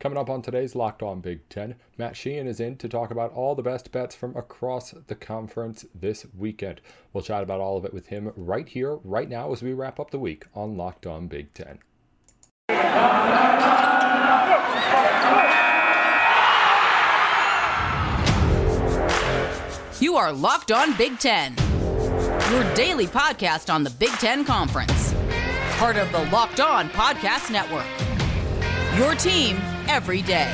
Coming up on today's Locked On Big Ten, Matt Sheehan is in to talk about all the best bets from across the conference this weekend. We'll chat about all of it with him right here, right now, as we wrap up the week on Locked On Big Ten. You are Locked On Big Ten, your daily podcast on the Big Ten Conference, part of the Locked On Podcast Network. Your team every day.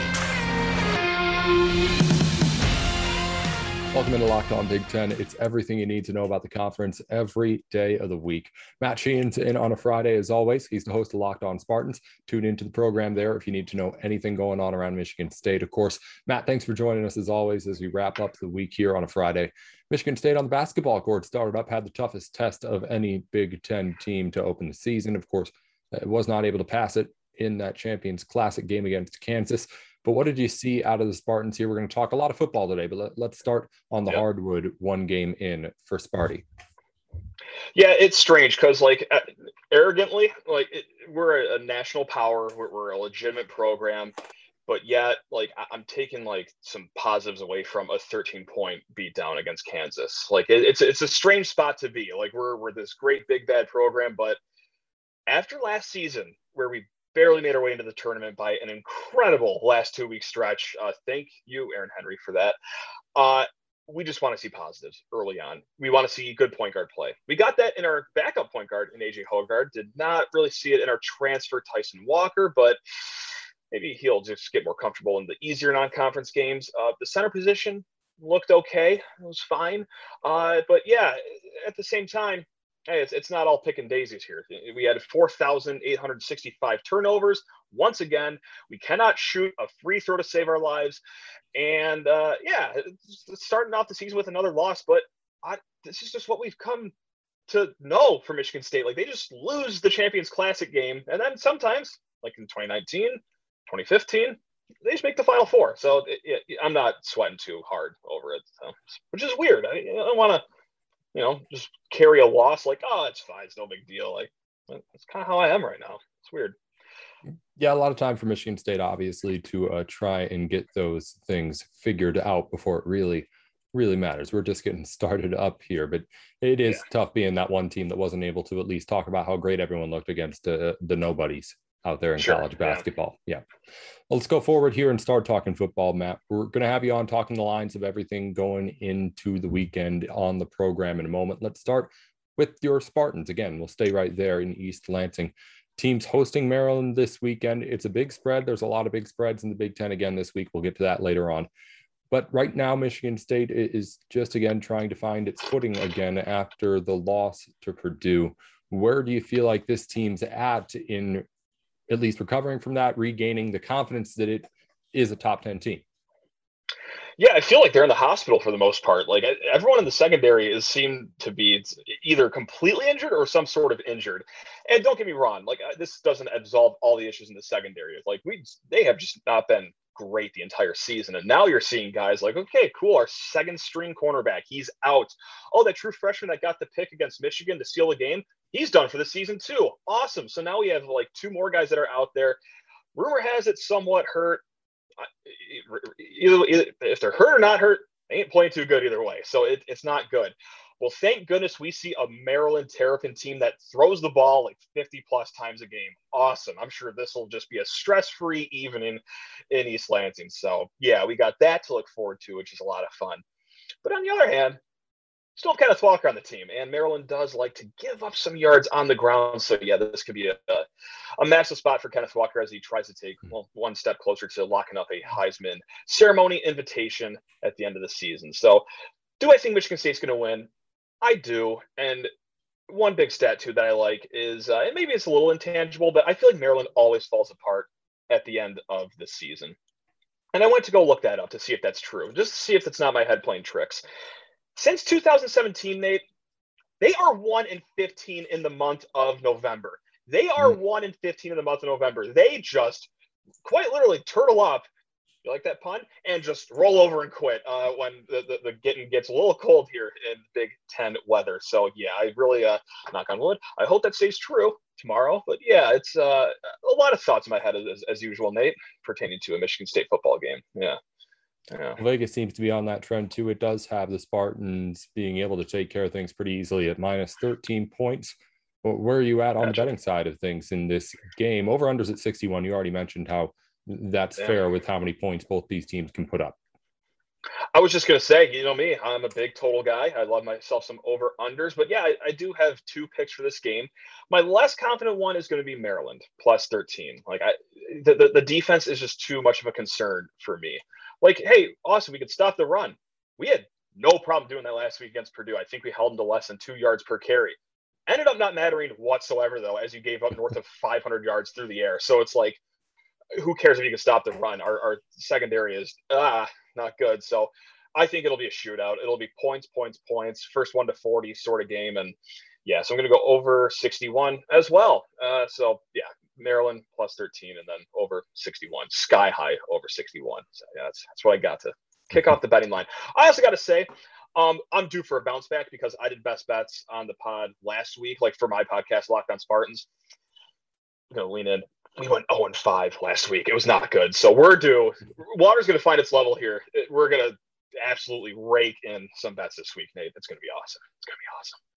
Welcome into Locked On Big Ten. It's everything you need to know about the conference every day of the week. Matt Sheehan's in on a Friday as always. He's the host of Locked On Spartans. Tune into the program there if you need to know anything going on around Michigan State. Of course, Matt, thanks for joining us as always as we wrap up the week here on a Friday. Michigan State on the basketball court started up, had the toughest test of any Big Ten team to open the season. Of course, it was not able to pass it in that Champions Classic game against Kansas. But what did you see out of the Spartans here? We're going to talk a lot of football today, but let, us start on the yep. hardwood one game in for Sparty. Yeah, it's strange because, like, uh, arrogantly, like, it, we're a, national power, we're, we're, a legitimate program, but yet, like, I, am taking like some positives away from a 13 point beatdown against Kansas. Like, it, it's it's a strange spot to be. Like, we're we're this great big bad program, but after last season where we barely made our way into the tournament by an incredible last two week stretch. Uh, thank you, Aaron Henry, for that. Uh, we just want to see positives early on. We want to see good point guard play. We got that in our backup point guard in AJ Hoggard. Did not really see it in our transfer Tyson Walker, but maybe he'll just get more comfortable in the easier non-conference games. Uh, the center position looked okay. It was fine. Uh, but yeah, at the same time, hey, it's, it's not all pick and daisies here. We had 4,865 turnovers. Once again, we cannot shoot a free throw to save our lives. And uh, yeah, starting off the season with another loss, but I, this is just what we've come to know for Michigan State. Like they just lose the Champions Classic game. And then sometimes, like in 2019, 2015, they just make the Final Four. So it, it, I'm not sweating too hard over it, so, which is weird. I, I don't want to you know, just carry a loss like, oh, it's fine, it's no big deal. Like that's kind of how I am right now. It's weird. Yeah, a lot of time for Michigan State, obviously, to uh, try and get those things figured out before it really, really matters. We're just getting started up here, but it is yeah. tough being that one team that wasn't able to at least talk about how great everyone looked against uh, the nobodies out there in sure, college basketball. Yeah. yeah. Well, let's go forward here and start talking football, Matt. We're going to have you on talking the lines of everything going into the weekend on the program in a moment. Let's start with your Spartans. Again, we'll stay right there in East Lansing. Teams hosting Maryland this weekend. It's a big spread. There's a lot of big spreads in the Big Ten again this week. We'll get to that later on. But right now, Michigan State is just again trying to find its footing again after the loss to Purdue. Where do you feel like this team's at in at least recovering from that, regaining the confidence that it is a top 10 team. Yeah, I feel like they're in the hospital for the most part. Like everyone in the secondary is seemed to be either completely injured or some sort of injured. And don't get me wrong, like uh, this doesn't absolve all the issues in the secondary. Like we, they have just not been great the entire season. And now you're seeing guys like, okay, cool, our second string cornerback, he's out. Oh, that true freshman that got the pick against Michigan to seal the game, he's done for the season too. Awesome. So now we have like two more guys that are out there. Rumor has it somewhat hurt. Either, either if they're hurt or not hurt, they ain't playing too good either way. So it, it's not good. Well, thank goodness we see a Maryland Terrapin team that throws the ball like 50 plus times a game. Awesome. I'm sure this will just be a stress free evening in East Lansing. So, yeah, we got that to look forward to, which is a lot of fun. But on the other hand, still have Kenneth Walker on the team, and Maryland does like to give up some yards on the ground. So yeah, this could be a, a massive spot for Kenneth Walker as he tries to take well, one step closer to locking up a Heisman ceremony invitation at the end of the season. So, do I think Michigan State's going to win? I do, and one big stat too that I like is, uh, and maybe it's a little intangible, but I feel like Maryland always falls apart at the end of the season. And I went to go look that up to see if that's true, just to see if it's not my head playing tricks since 2017, Nate, they are 1 in 15 in the month of November. They are mm. 1 in 15 in the month of November. They just quite literally turtle up You like that pun? And just roll over and quit uh, when the, the, the, getting gets a little cold here in Big Ten weather. So yeah, I really uh, knock on wood. I hope that stays true tomorrow. But yeah, it's uh, a lot of thoughts in my head as, as usual, Nate, pertaining to a Michigan State football game. Yeah. Yeah. Vegas seems to be on that trend too. It does have the Spartans being able to take care of things pretty easily at minus 13 points. But where are you at on gotcha. the betting side of things in this game? Over unders at 61. You already mentioned how that's yeah. fair with how many points both these teams can put up. I was just going to say, you know me, I'm a big total guy. I love myself some over unders, but yeah, I, I, do have two picks for this game. My less confident one is going to be Maryland plus 13. Like I, the, the, the defense is just too much of a concern for me. Like, hey, awesome, we could stop the run. We had no problem doing that last week against Purdue. I think we held them to less than two yards per carry. Ended up not mattering whatsoever though, as you gave up north of 500 yards through the air. So it's like who cares if you can stop the run? Our, our secondary is ah not good. So I think it'll be a shootout. It'll be points, points, points, first one to 40 sort of game. And yeah, so I'm going to go over 61 as well. Uh, so yeah, Maryland plus 13 and then over 61, sky high over 61. So yeah, that's, that's what I got to kick off the betting line. I also got to say, um, I'm due for a bounce back because I did best bets on the pod last week, like for my podcast, Locked On Spartans. I'm to lean in we went 0 and 5 last week. It was not good. So we're due. Water's to find its level here. We're to absolutely rake in some bets this week, Nate. It's to be awesome. It's to be awesome.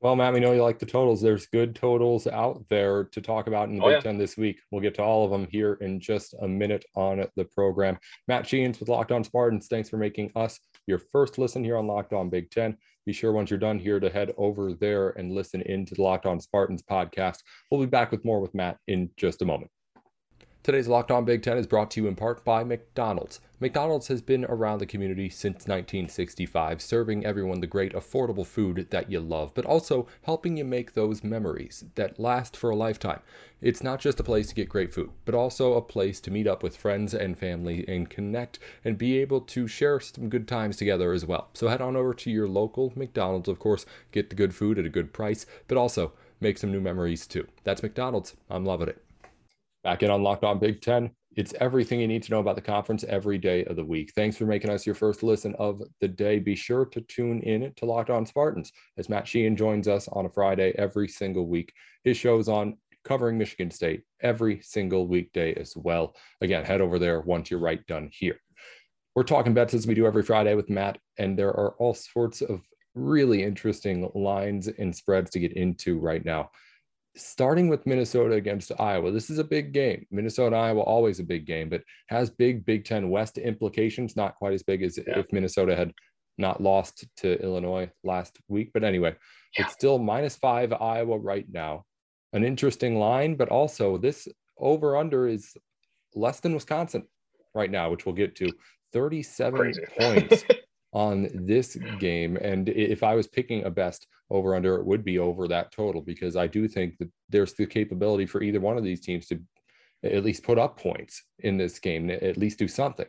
Well, Matt, we know you like the totals. There's good totals out there to talk about in the oh, Big yeah. Ten this week. We'll get to all of them here in just a minute on the program. Matt Sheehan's with Locked On Spartans. Thanks for making us your first listen here on Locked On Big Ten. Be sure once you're done here to head over there and listen into the Locked On Spartans podcast. We'll be back with more with Matt in just a moment. Today's Locked On Big Ten is brought to you in part by McDonald's. McDonald's has been around the community since 1965, serving everyone the great affordable food that you love, but also helping you make those memories that last for a lifetime. It's not just a place to get great food, but also a place to meet up with friends and family and connect and be able to share some good times together as well. So head on over to your local McDonald's, of course, get the good food at a good price, but also make some new memories too. That's McDonald's. I'm loving it. Back in on Locked On Big Ten. It's everything you need to know about the conference every day of the week. Thanks for making us your first listen of the day. Be sure to tune in to Locked On Spartans as Matt Sheehan joins us on a Friday every single week. His show's on covering Michigan State every single weekday as well. Again, head over there once you're right done here. We're talking bets as we do every Friday with Matt, and there are all sorts of really interesting lines and spreads to get into right now starting with Minnesota against Iowa, this is a big game. Minnesota, Iowa, always a big game, but has big Big Ten West implications, not quite as big as yeah. if Minnesota had not lost to Illinois last week. But anyway, yeah. it's still minus five Iowa right now. An interesting line, but also this over under is less than Wisconsin right now, which we'll get to 37 points. on this game. And if I was picking a best over under, it would be over that total because I do think that there's the capability for either one of these teams to at least put up points in this game, at least do something.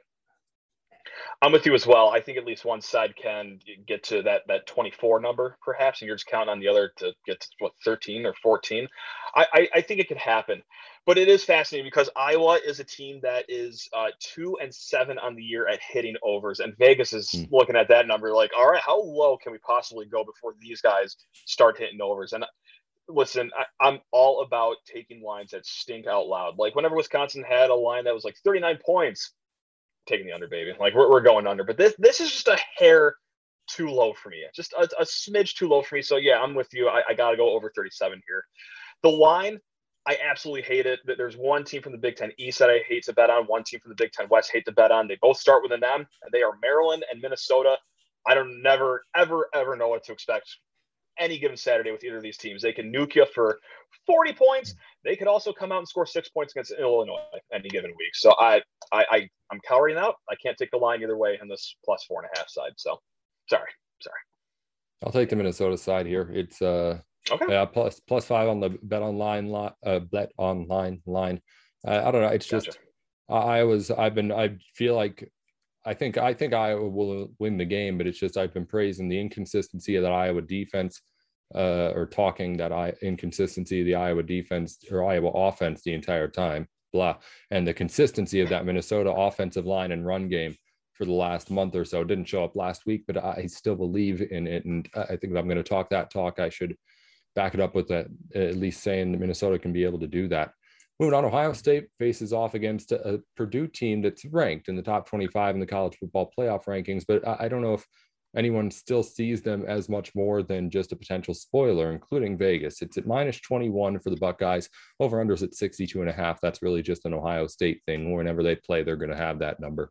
I'm with you as well. I think at least one side can get to that that 24 number, perhaps, and you're just counting on the other to get to what 13 or 14. I, I, I think it could happen, but it is fascinating because Iowa is a team that is uh, two and seven on the year at hitting overs, and Vegas is mm. looking at that number like, all right, how low can we possibly go before these guys start hitting overs? And listen, I, am all about taking lines that stink out loud. Like whenever Wisconsin had a line that was like 39 points, taking the under, baby. Like we're, we're going under. But this this is just a hair too low for me. Just a, a smidge too low for me. So yeah, I'm with you. I, I got to go over 37 here. The line, I absolutely hate it. That there's one team from the Big Ten East that I hate to bet on. One team from the Big Ten West hate to bet on. They both start with an M, and they are Maryland and Minnesota. I don't never, ever, ever know what to expect any given Saturday with either of these teams. They can nuke you for 40 points. They could also come out and score six points against Illinois any given week. So I, I, I I'm cowering out. I can't take the line either way on this plus four and a half side. So sorry, sorry. I'll take the Minnesota side here. It's uh okay. Yeah, plus plus five on the bet online lot uh bet online line. Uh, I don't know. It's gotcha. just I was I've been I feel like I think I think Iowa will win the game, but it's just I've been praising the inconsistency of that Iowa defense, uh, or talking that I inconsistency of the Iowa defense or Iowa offense the entire time. blah. And the consistency of that Minnesota offensive line and run game for the last month or so didn't show up last week, but I still believe in it. And I think if I'm going to talk that talk, I should back it up with that, at least saying that Minnesota can be able to do that. Moving on, Ohio State faces off against a Purdue team that's ranked in the top 25 in the college football playoff rankings, but I don't know if anyone still sees them as much more than just a potential spoiler, including Vegas. It's at minus 21 for the Buckeyes. Over unders at 62 and a half. That's really just an Ohio State thing. Whenever they play, they're going to have that number.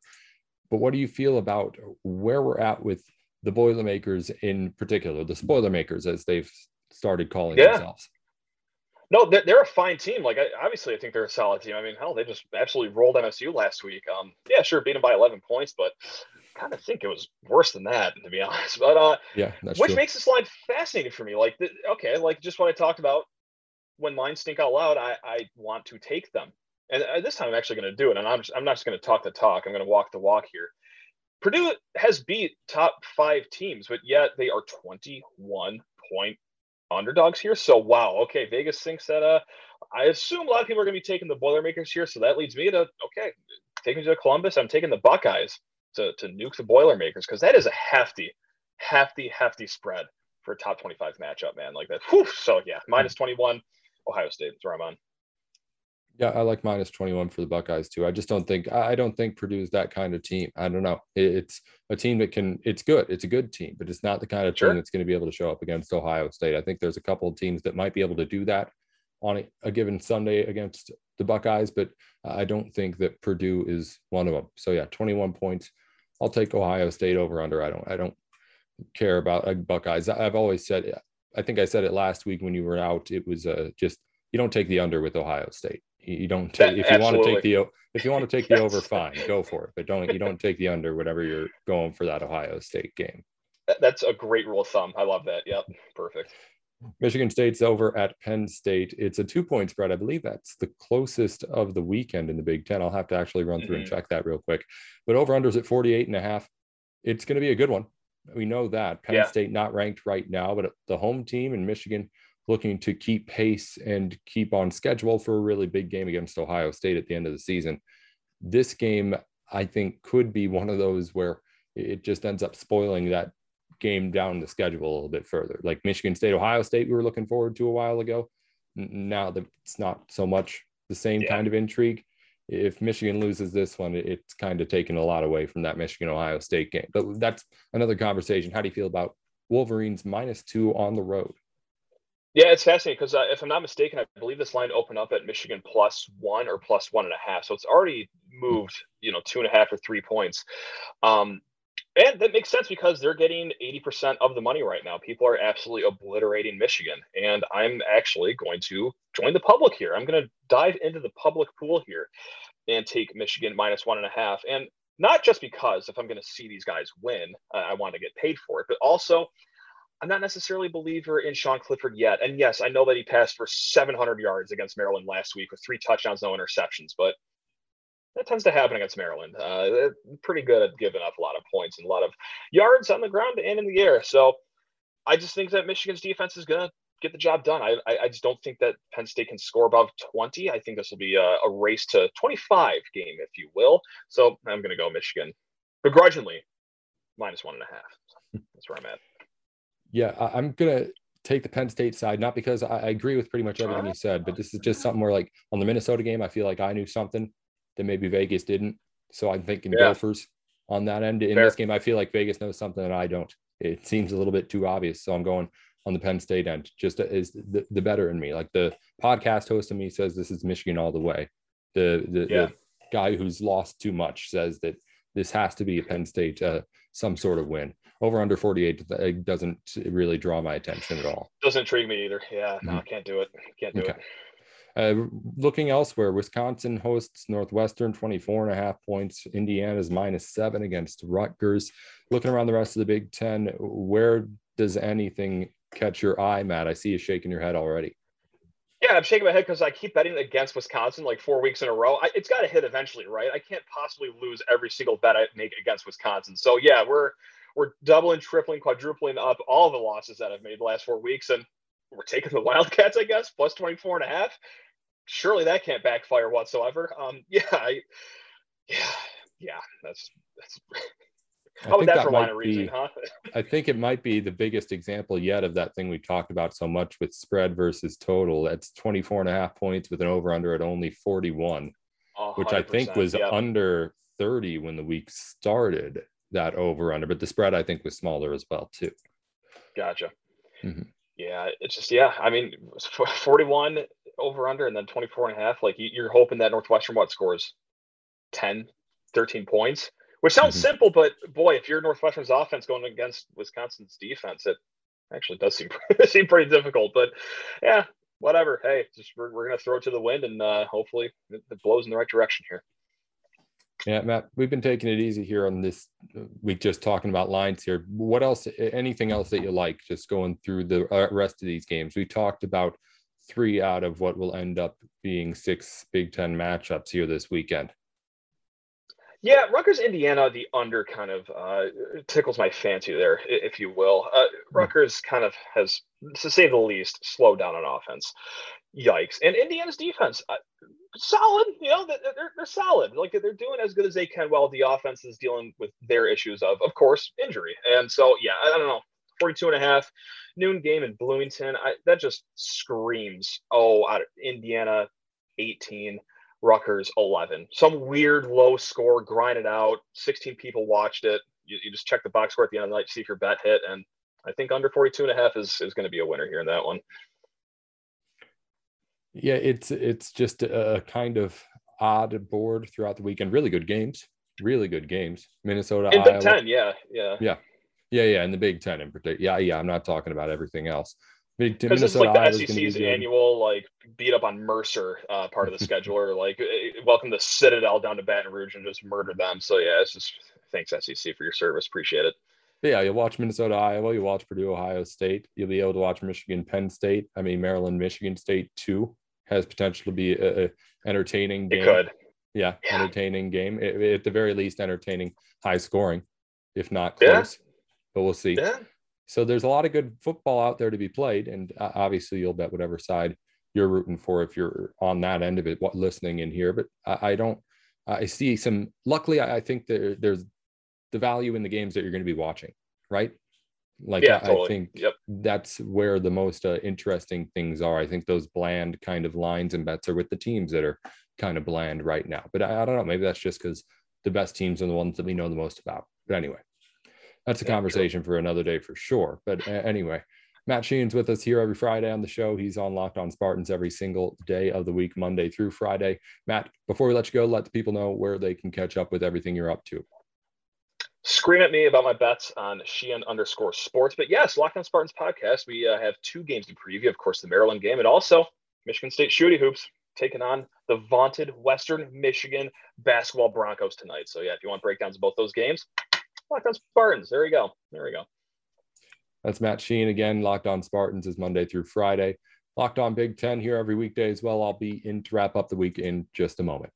But what do you feel about where we're at with the Boilermakers in particular, the Spoilermakers as they've started calling yeah. themselves? No, they're they're a fine team. Like, I, obviously, I think they're a solid team. I mean, hell, they just absolutely rolled MSU last week. Um, yeah, sure, beat them by 11 points, but kind of think it was worse than that, to be honest. But uh, yeah, which true. makes this line fascinating for me. Like, the, okay, like just what I talked about when lines stink out loud, I, I want to take them, and uh, this time I'm actually going to do it. And I'm just, I'm not just going to talk the talk. I'm going to walk the walk here. Purdue has beat top five teams, but yet they are 21 point underdogs here. So wow, okay, Vegas thinks that. Uh, I assume a lot of people are going to be taking the Boilermakers here, so that leads me to okay, taking to Columbus. I'm taking the Buckeyes to, to nuke the Boilermakers because that is a hefty, hefty, hefty spread for a top 25 matchup, man. Like that. Whew, so yeah, minus 21, Ohio State. That's where I'm on. Yeah, I like minus 21 for the Buckeyes too. I just don't think I don't think Purdue's that kind of team. I don't know. It's a team that can it's good. It's a good team, but it's not the kind of sure. team that's going to be able to show up against Ohio State. I think there's a couple of teams that might be able to do that on a, a given Sunday against the Buckeyes, but I don't think that Purdue is one of them. So yeah, 21 points. I'll take Ohio State over under. I don't I don't care about uh, Buckeyes. I've always said I think I said it last week when you were out. It was uh, just you don't take the under with Ohio State. You don't take if you want to take the if you want to take the over, fine, go for it. But don't you don't take the under whatever you're going for that Ohio State game. That's a great rule of thumb. I love that. Yep, perfect. Michigan State's over at Penn State. It's a two point spread. I believe that's the closest of the weekend in the Big Ten. I'll have to actually run through mm-hmm. and check that real quick. But over unders at 48 and a half. It's going to be a good one. We know that. Penn yeah. State not ranked right now, but the home team in Michigan looking to keep pace and keep on schedule for a really big game against Ohio State at the end of the season. This game, I think, could be one of those where it just ends up spoiling that game down the schedule a little bit further. Like Michigan State, Ohio State, we were looking forward to a while ago. Now that it's not so much the same yeah. kind of intrigue. If Michigan loses this one, it's kind of taken a lot away from that Michigan Ohio State game. But that's another conversation. How do you feel about Wolverines minus two on the road? Yeah, it's fascinating because uh, if I'm not mistaken, I believe this line opened up at Michigan plus one or plus one and a half. So it's already moved, you know, two and a half or three points. Um, and that makes sense because they're getting 80% of the money right now. People are absolutely obliterating Michigan. And I'm actually going to join the public here. I'm going to dive into the public pool here and take Michigan minus one and a half. And not just because if I'm going to see these guys win, uh, I want to get paid for it, but also I'm not necessarily a believer in Sean Clifford yet. And yes, I know that he passed for 700 yards against Maryland last week with three touchdowns, no interceptions, but that tends to happen against Maryland. Uh, pretty good at giving up a lot of points and a lot of yards on the ground and in the air. So I just think that Michigan's defense is going to get the job done. I, I, I, just don't think that Penn State can score above 20. I think this will be a, a race to 25 game, if you will. So I'm going to go Michigan begrudgingly minus one and a half. That's where I'm at. Yeah, I, am gonna take the Penn State side, not because I, I agree with pretty much everything you said, but this is just something where like on the Minnesota game, I feel like I knew something that maybe Vegas didn't. So I'm thinking yeah. Gophers on that end. In Fair. this game, I feel like Vegas knows something that I don't. It seems a little bit too obvious. So I'm going on the Penn State end, just is the, the better in me. Like the podcast host of me says this is Michigan all the way. The the, yeah. the guy who's lost too much says that this has to be a Penn State uh, some sort of win over under 48 doesn't really draw my attention at all. Doesn't intrigue me either. Yeah, no, mm-hmm. can't do it. Can't do okay. it. Uh, looking elsewhere, Wisconsin hosts Northwestern 24 and a half points. Indiana's minus seven against Rutgers. Looking around the rest of the Big Ten, where does anything catch your eye, Matt? I see you shaking your head already. Yeah, I'm shaking my head because I keep betting against Wisconsin like four weeks in a row. I, it's got to hit eventually, right? I can't possibly lose every single bet I make against Wisconsin. So yeah, we're we're doubling, tripling, quadrupling up all the losses that I've made the last four weeks. And we're taking the Wildcats, I guess, plus 24 and a half. surely that can't backfire whatsoever. Um, yeah, I, yeah, yeah, that's that's. How would that, that for line of reasoning, huh? I think it might be the biggest example yet of that thing we talked about so much with spread versus total. That's 24 and a half points with an over under at only 41, which I think was yep. under 30 when the week started that over under, but the spread I think was smaller as well too. Gotcha. Mm-hmm. Yeah, it's just yeah. I mean, 41 over under and then 24 and a half. Like you're hoping that Northwestern what scores 10, 13 points, which sounds mm-hmm. simple, but boy, if you're Northwestern's offense going against Wisconsin's defense, it actually does seem seem pretty difficult. But yeah, whatever. Hey, just we're, we're gonna throw it to the wind and uh, hopefully it, it blows in the right direction here. Yeah, Matt, we've been taking it easy here on this uh, week, just talking about lines here. What else, anything else that you like, just going through the uh, rest of these games? We talked about three out of what will end up being six Big Ten matchups here this weekend. Yeah, Rutgers, Indiana, the under kind of uh, tickles my fancy there, if you will. Uh. Rutgers kind of has, to say the least, slowed down on offense. Yikes! And Indiana's defense, uh, solid. You know, they're, they're solid. Like they're doing as good as they can while the offense is dealing with their issues of, of course, injury. And so, yeah, I don't know. 42 and a half noon game in Bloomington. I, that just screams, oh, out of Indiana 18, Rutgers 11. Some weird low score, grind it out. 16 people watched it. You, you just check the box score at the end of the night, see if your bet hit. And I think under 42 and a half is, is going to be a winner here in that one. Yeah, it's it's just a kind of odd board throughout the weekend. Really good games, really good games. Minnesota, in Big Ten, yeah, yeah, yeah, yeah, yeah. In the Big Ten in particular, yeah, yeah. I'm not talking about everything else. Because it's like the SEC's annual like beat up on Mercer uh, part of the scheduler. like eh, welcome the Citadel down to Baton Rouge and just murder them. So yeah, it's just thanks SEC for your service. Appreciate it. Yeah, you'll watch Minnesota, Iowa. You watch Purdue, Ohio State. You'll be able to watch Michigan, Penn State. I mean Maryland, Michigan State too has potential to be a, a entertaining game. It could. Yeah, yeah. entertaining game. It, at the very least, entertaining, high scoring, if not close. Yeah. But we'll see. Yeah. So there's a lot of good football out there to be played, and uh, obviously you'll bet whatever side you're rooting for if you're on that end of it, what listening in here. But I, I don't. I see some. Luckily, I think there, there's the value in the games that you're going to be watching, right? Like yeah, I, totally. I think yep. that's where the most uh, interesting things are. I think those bland kind of lines and bets are with the teams that are kind of bland right now. But I, I don't know. Maybe that's just because the best teams are the ones that we know the most about. But anyway, that's a yeah, conversation for another day for sure. But uh, anyway, Matt Sheehan's with us here every Friday on the show. He's on Locked On Spartans every single day of the week, Monday through Friday. Matt, before we let you go, let the people know where they can catch up with everything you're up to scream at me about my bets on Sheehan underscore sports. But yes, Locked On Spartans podcast. We uh, have two games to preview. Of course, the Maryland game and also Michigan State Shooty Hoops taking on the vaunted Western Michigan basketball Broncos tonight. So yeah, if you want breakdowns of both those games, Locked On Spartans. There we go. There we go. That's Matt Sheehan again. Locked On Spartans is Monday through Friday. Locked On Big Ten here every weekday as well. I'll be in to wrap up the week in just a moment.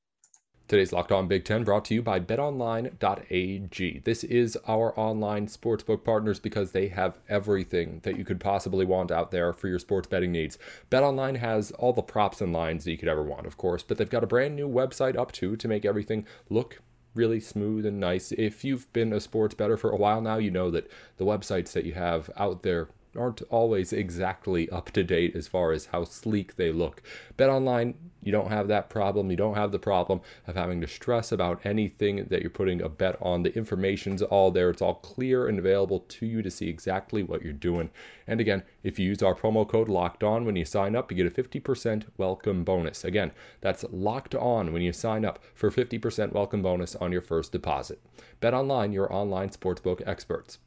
Today's Locked On Big Ten brought to you by betonline.ag. This is our online sportsbook partners because they have everything that you could possibly want out there for your sports betting needs. BetOnline has all the props and lines that you could ever want, of course, but they've got a brand new website up too to make everything look really smooth and nice. If you've been a sports better for a while now, you know that the websites that you have out there aren't always exactly up to date as far as how sleek they look. Bet online, you don't have that problem. You don't have the problem of having to stress about anything that you're putting a bet on. The information's all there. It's all clear and available to you to see exactly what you're doing. And again, if you use our promo code locked on when you sign up, you get a 50% welcome bonus. Again, that's locked on when you sign up for 50% welcome bonus on your first deposit. Bet online, your online sportsbook experts.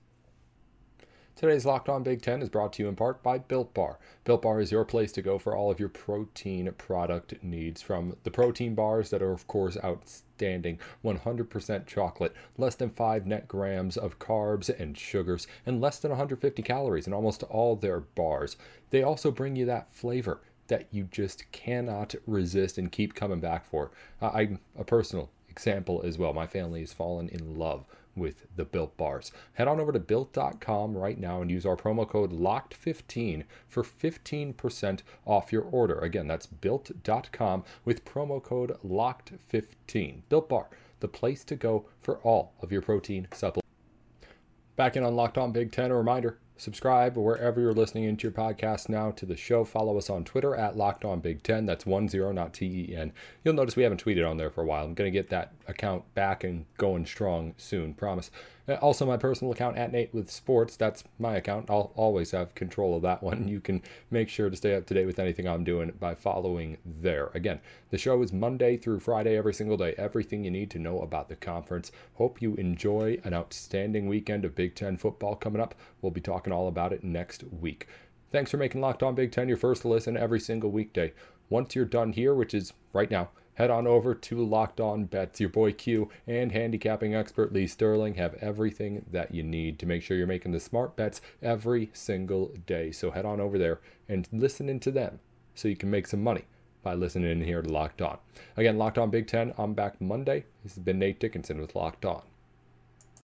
Today's Locked On Big Ten is brought to you in part by Built Bar. Built Bar is your place to go for all of your protein product needs, from the protein bars that are, of course, outstanding 100% chocolate, less than 5 net grams of carbs and sugars, and less than 150 calories in almost all their bars. They also bring you that flavor that you just cannot resist and keep coming back for. I'm a personal example as well. My family has fallen in love with the Built Bars. Head on over to built.com right now and use our promo code LOCKED15 for 15% off your order. Again, that's built.com with promo code LOCKED15. Built Bar, the place to go for all of your protein supplements. Back in on Locked On Big Ten, a reminder subscribe wherever you're listening into your podcast now to the show. Follow us on Twitter at Locked On Big Ten. That's one zero, not T E N. You'll notice we haven't tweeted on there for a while. I'm going to get that account back and going strong soon, promise. Uh, also, my personal account at Nate with Sports. That's my account. I'll always have control of that one. You can make sure to stay up to date with anything I'm doing by following there. Again, the show is Monday through Friday every single day. Everything you need to know about the conference. Hope you enjoy an outstanding weekend of Big Ten football coming up. We'll be talking all about it next week. Thanks for making Locked On Big Ten your first listen every single weekday. Once you're done here, which is right now, head on over to Locked On Bets. Your boy Q and handicapping expert Lee Sterling have everything that you need to make sure you're making the smart bets every single day. So head on over there and listen in to them so you can make some money by listening in here to Locked On. Again, Locked On Big Ten. I'm back Monday. This has been Nate Dickinson with Locked On.